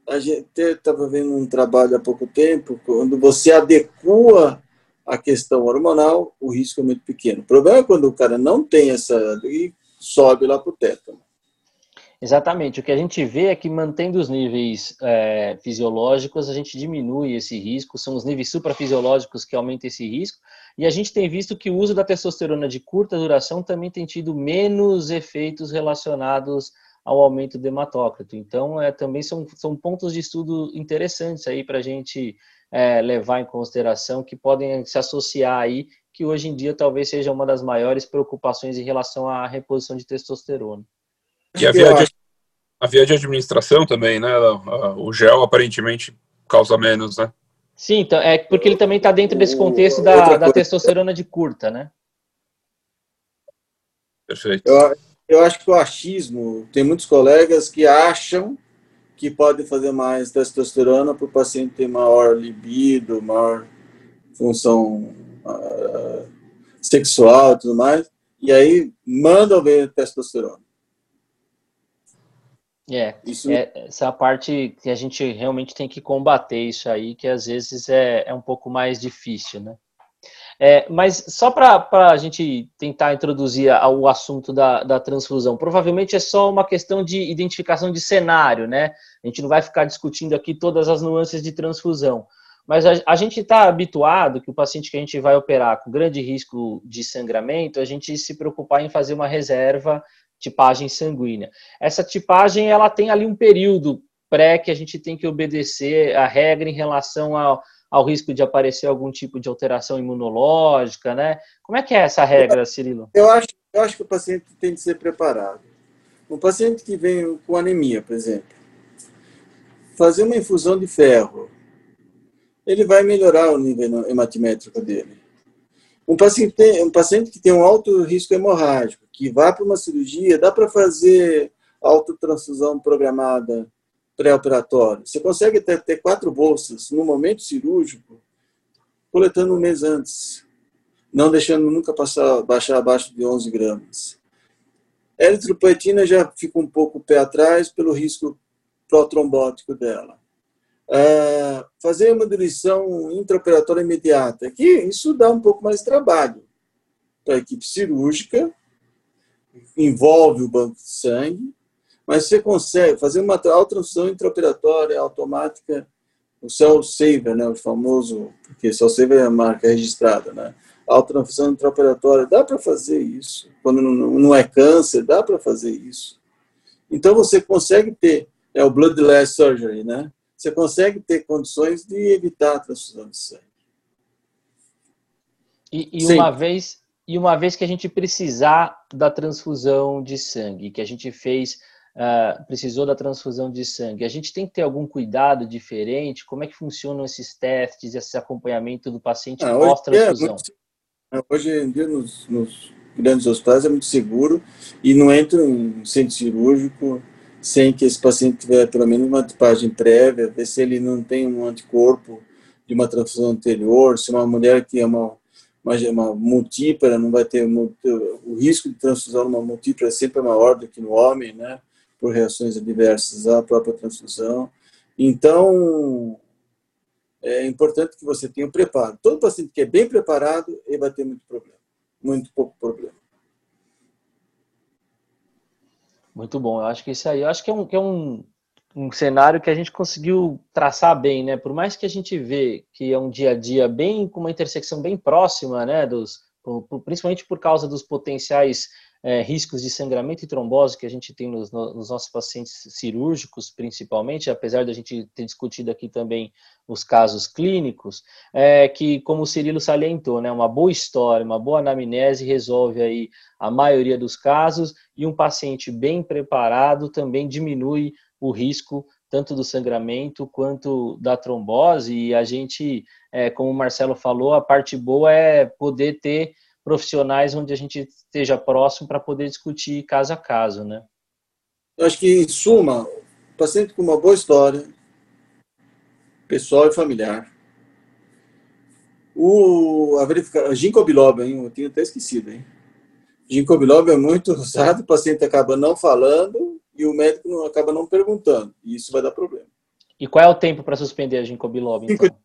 a gente estava vendo um trabalho há pouco tempo, quando você adequa a questão hormonal, o risco é muito pequeno. O problema é quando o cara não tem essa e sobe lá para o tétano. Exatamente. O que a gente vê é que mantendo os níveis é, fisiológicos, a gente diminui esse risco. São os níveis suprafisiológicos que aumentam esse risco. E a gente tem visto que o uso da testosterona de curta duração também tem tido menos efeitos relacionados ao aumento do hematócrito. Então, é, também são, são pontos de estudo interessantes aí para a gente é, levar em consideração que podem se associar aí, que hoje em dia talvez seja uma das maiores preocupações em relação à reposição de testosterona. E a via, de, a via de administração também, né? O gel aparentemente causa menos, né? Sim, então, é porque ele também está dentro desse contexto da, da testosterona de curta, né? Perfeito. Eu, eu acho que o achismo, tem muitos colegas que acham que pode fazer mais testosterona para o paciente ter maior libido, maior função uh, sexual e tudo mais, e aí mandam ver testosterona. É, isso... é, essa parte que a gente realmente tem que combater isso aí, que às vezes é, é um pouco mais difícil, né? É, mas só para a gente tentar introduzir o assunto da, da transfusão, provavelmente é só uma questão de identificação de cenário, né? A gente não vai ficar discutindo aqui todas as nuances de transfusão. Mas a, a gente está habituado que o paciente que a gente vai operar com grande risco de sangramento, a gente se preocupar em fazer uma reserva tipagem sanguínea. Essa tipagem ela tem ali um período pré que a gente tem que obedecer a regra em relação ao, ao risco de aparecer algum tipo de alteração imunológica, né? Como é que é essa regra, Cirilo? Eu acho, eu acho que o paciente tem que ser preparado. Um paciente que vem com anemia, por exemplo, fazer uma infusão de ferro, ele vai melhorar o nível hematimétrico dele. Um paciente, um paciente que tem um alto risco hemorrágico, que vai para uma cirurgia, dá para fazer autotransfusão programada pré-operatório. Você consegue ter, ter quatro bolsas no momento cirúrgico, coletando um mês antes, não deixando nunca passar, baixar abaixo de 11 gramas. Eritropoetina já fica um pouco pé atrás pelo risco protrombótico dela. Uh, fazer uma diluição intraoperatória imediata, que isso dá um pouco mais de trabalho para a equipe cirúrgica, envolve o banco de sangue, mas você consegue fazer uma transfusão intraoperatória automática, o cell saver, né, o famoso, porque cell saver é a marca registrada, né? A transfusão intraoperatória, dá para fazer isso. Quando não é câncer, dá para fazer isso. Então você consegue ter, é o bloodless surgery, né? Você consegue ter condições de evitar a transfusão de sangue. E, e uma vez e uma vez que a gente precisar da transfusão de sangue, que a gente fez, uh, precisou da transfusão de sangue, a gente tem que ter algum cuidado diferente? Como é que funcionam esses testes, esse acompanhamento do paciente ah, pós-transfusão? É hoje em dia, nos, nos, grandes hospitais, é muito seguro e não entra em centro cirúrgico sem que esse paciente tiver pelo menos uma tipagem prévia, ver se ele não tem um anticorpo de uma transfusão anterior, se uma mulher que é uma, uma, uma multípara não vai ter o risco de transfusão numa multípara é sempre maior do que no homem, né, por reações adversas à própria transfusão. Então, é importante que você tenha um preparo. Todo paciente que é bem preparado, ele vai ter muito problema, muito pouco problema. Muito bom. Eu acho que isso aí, eu acho que é um, que é um, um cenário que a gente conseguiu traçar bem, né? Por mais que a gente vê que é um dia a dia bem com uma intersecção bem próxima, né? Dos, principalmente por causa dos potenciais é, riscos de sangramento e trombose que a gente tem nos, nos, nossos pacientes cirúrgicos, principalmente, apesar da gente ter discutido aqui também os casos clínicos, é que, como o Cirilo salientou, né, uma boa história, uma boa anamnese resolve aí a maioria dos casos e um paciente bem preparado também diminui o risco tanto do sangramento quanto da trombose. E a gente, é, como o Marcelo falou, a parte boa é poder ter profissionais onde a gente esteja próximo para poder discutir caso a caso, né? Eu acho que, em suma, o paciente com uma boa história, pessoal e familiar, o, a verificação, ginkgo biloba, hein? Eu tinha até esquecido, hein? Ginkgo biloba é muito usado, o paciente acaba não falando e o médico não, acaba não perguntando, e isso vai dar problema. E qual é o tempo para suspender a ginkgo biloba, então? Cinco,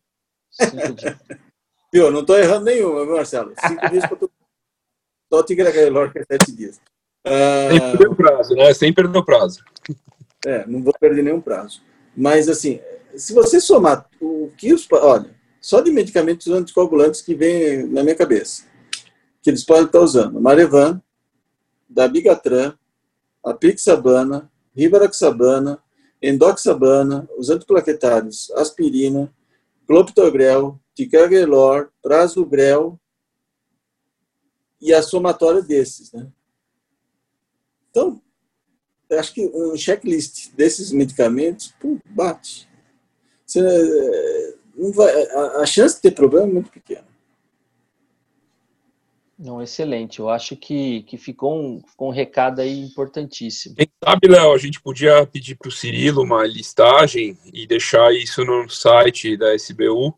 Cinco dias. Viu? Não estou errando nenhuma, Marcelo? Cinco dias para tu. Só que é sete dias. Ah, Sem perder o prazo, né? Sem perder o prazo. É, não vou perder nenhum prazo. Mas, assim, se você somar o que os. Olha, só de medicamentos anticoagulantes que vem na minha cabeça, que eles podem estar usando: Marevan, Dabigatran, Apixabana, Rivaroxabana, Endoxabana, os antiplaquetários, aspirina, clopidogrel, ticagrelor, prasugrel e a somatória desses, né? Então, eu acho que um checklist desses medicamentos, pum, bate. Você, não vai, a, a chance de ter problema é muito pequena. Não, excelente. Eu acho que, que ficou, um, ficou um recado aí importantíssimo. Quem sabe, Léo, a gente podia pedir para o Cirilo uma listagem e deixar isso no site da SBU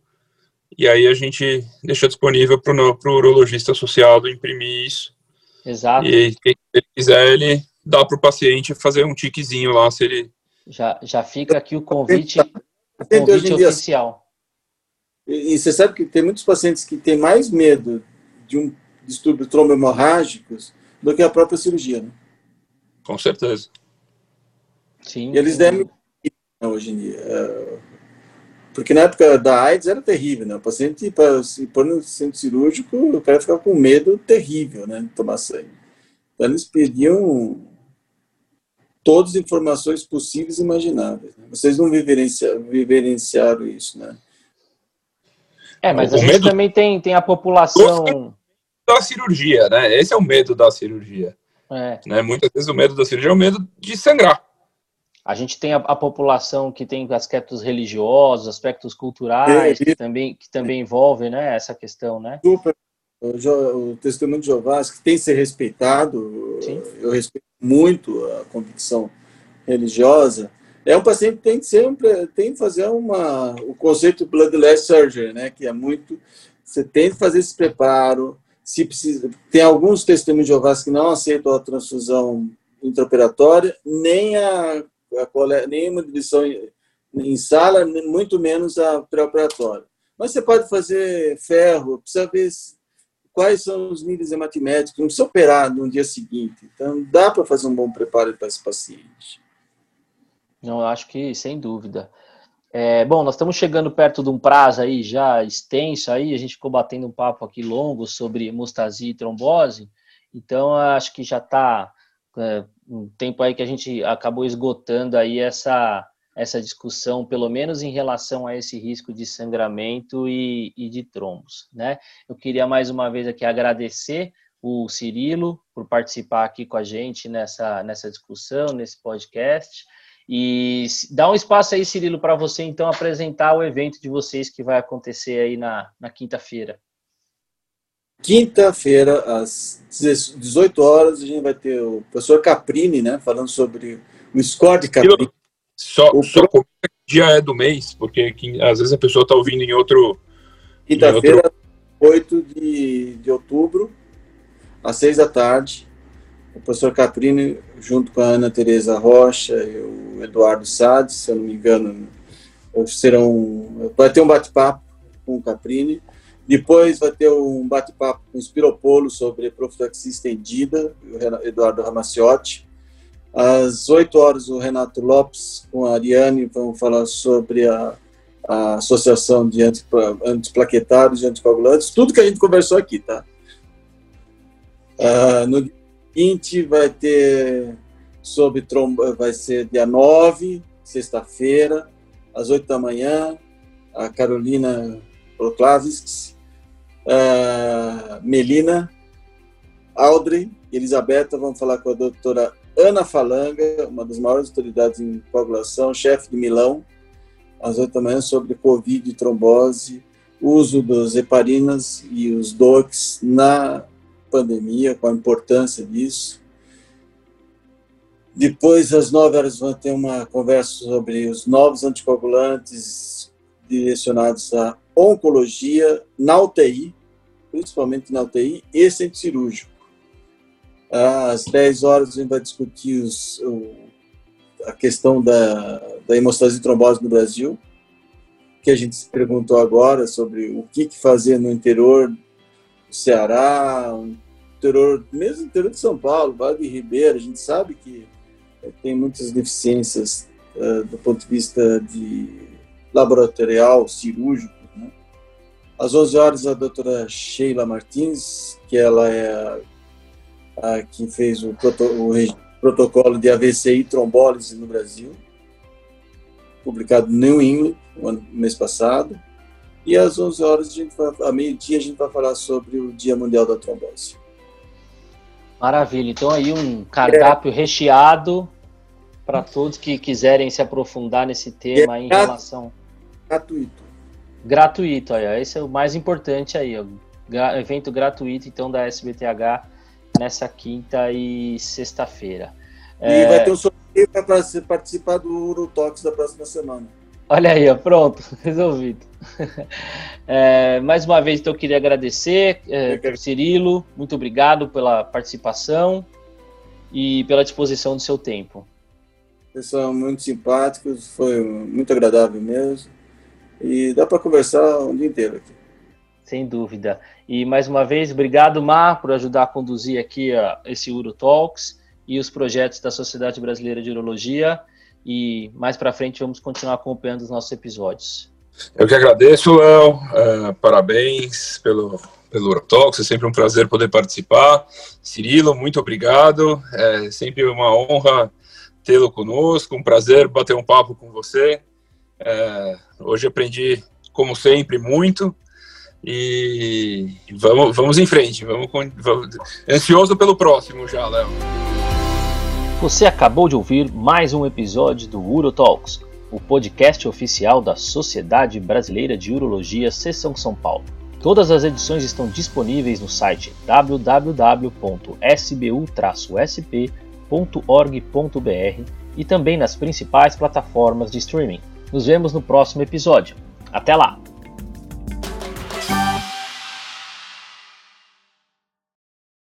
e aí a gente deixa disponível para o urologista associado imprimir isso. Exato. E quem ele quiser, ele dá para o paciente fazer um tiquezinho lá, se ele... Já, já fica aqui o convite, o convite oficial. E, e você sabe que tem muitos pacientes que têm mais medo de um distúrbio trombohemorrágicos do que a própria cirurgia, né? Com certeza. Sim. E eles devem hoje em dia. É, porque na época da AIDS era terrível, né? O paciente, para se pôr no centro cirúrgico, o cara ficava com medo terrível, né? De tomar sangue. Então eles pediam todas as informações possíveis e imagináveis. Né? Vocês não vivenciaram, vivenciaram isso, né? É, mas o a gente medo... também tem, tem a população... Da cirurgia, né? Esse é o medo da cirurgia. É. Né? Muitas vezes o medo da cirurgia é o medo de sangrar. A gente tem a, a, população que tem aspectos religiosos, aspectos culturais, é, que também, que também envolve né, essa questão, né? Super. O, o testemunho de Jeová, que tem que ser respeitado, Sim. eu respeito muito a convicção religiosa, é um paciente que tem que ser tem que fazer uma o conceito bloodless surgery, né, que é muito você tem que fazer esse preparo, se precisa, tem alguns testemunhos de Jeová que não aceitam a transfusão intraoperatória, nem a nenhuma divisão em sala, muito menos a pré-operatória. Mas você pode fazer ferro, precisa ver quais são os níveis hematimétricos, não precisa operar no dia seguinte. Então, dá para fazer um bom preparo para esse paciente. Não, eu acho que sem dúvida. É, bom, nós estamos chegando perto de um prazo aí já extenso aí, a gente ficou batendo um papo aqui longo sobre hemostasia e trombose, então acho que já está é, um tempo aí que a gente acabou esgotando aí essa, essa discussão, pelo menos em relação a esse risco de sangramento e, e de trombos, né? Eu queria mais uma vez aqui agradecer o Cirilo por participar aqui com a gente nessa, nessa discussão, nesse podcast. E dá um espaço aí, Cirilo, para você então apresentar o evento de vocês que vai acontecer aí na, na quinta-feira. Quinta-feira, às 18 horas, a gente vai ter o professor Caprini, né, falando sobre o score de Caprini. Só, o só pro... dia é do mês, porque às vezes a pessoa está ouvindo em outro. Quinta-feira, outro... 8 de, de outubro, às 6 da tarde. O professor Caprini, junto com a Ana Tereza Rocha e o Eduardo Sades, se eu não me engano, serão. Vai ter um bate-papo com o Caprini depois vai ter um bate-papo com o Spiropolo sobre profilaxia estendida, o Eduardo Ramaciotti. Às 8 horas, o Renato Lopes com a Ariane vão falar sobre a, a Associação de Antiplaquetários e Anticoagulantes, tudo que a gente conversou aqui, tá? Uh, no seguinte vai ter sobre trombo, vai ser dia 9, sexta-feira, às 8 da manhã, a Carolina Proklavski, a Melina, Audrey Elisabetta vão falar com a doutora Ana Falanga, uma das maiores autoridades em coagulação, chefe de Milão, às 8 da manhã, sobre Covid e trombose, uso dos heparinas e os DOCs na pandemia, com a importância disso. Depois, às 9 horas, vão ter uma conversa sobre os novos anticoagulantes direcionados à oncologia na UTI, principalmente na UTI, e centro cirúrgico. Às 10 horas, a gente vai discutir os, o, a questão da, da hemostase e trombose no Brasil, que a gente se perguntou agora sobre o que, que fazer no interior do Ceará, interior, mesmo no interior de São Paulo, Vale de Ribeira, a gente sabe que eh, tem muitas deficiências uh, do ponto de vista de laboratorial, cirúrgico. Às 11 horas, a doutora Sheila Martins, que ela é a, a que fez o, proto, o protocolo de AVC e trombólise no Brasil, publicado no New England, no mês passado. E às 11 horas, a gente vai, a meio-dia, a gente vai falar sobre o Dia Mundial da Trombose. Maravilha. Então aí um cardápio é. recheado para todos que quiserem se aprofundar nesse tema é em relação. Gratuito. Gratuito, aí, esse é o mais importante aí, ó. evento gratuito então da SBTH nessa quinta e sexta-feira. E é... vai ter um sorteio para participar do Urotox da próxima semana. Olha aí, ó, pronto, resolvido. É, mais uma vez, então, eu queria agradecer, é, Cirilo, muito obrigado pela participação e pela disposição do seu tempo. Pessoal muito simpáticos, foi muito agradável mesmo. E dá para conversar o dia inteiro aqui. Sem dúvida. E mais uma vez, obrigado, Mar, por ajudar a conduzir aqui ó, esse Uro Talks e os projetos da Sociedade Brasileira de Urologia. E mais para frente vamos continuar acompanhando os nossos episódios. Eu que agradeço, Léo. Uh, parabéns pelo, pelo Urotalks. É sempre um prazer poder participar. Cirilo, muito obrigado. É sempre uma honra tê-lo conosco. Um prazer bater um papo com você. É, hoje aprendi, como sempre, muito. E vamos, vamos em frente. Vamos, vamos, ansioso pelo próximo já, Léo. Você acabou de ouvir mais um episódio do Urotalks, o podcast oficial da Sociedade Brasileira de Urologia Seção São Paulo. Todas as edições estão disponíveis no site www.sbu-sp.org.br e também nas principais plataformas de streaming. Nos vemos no próximo episódio. Até lá!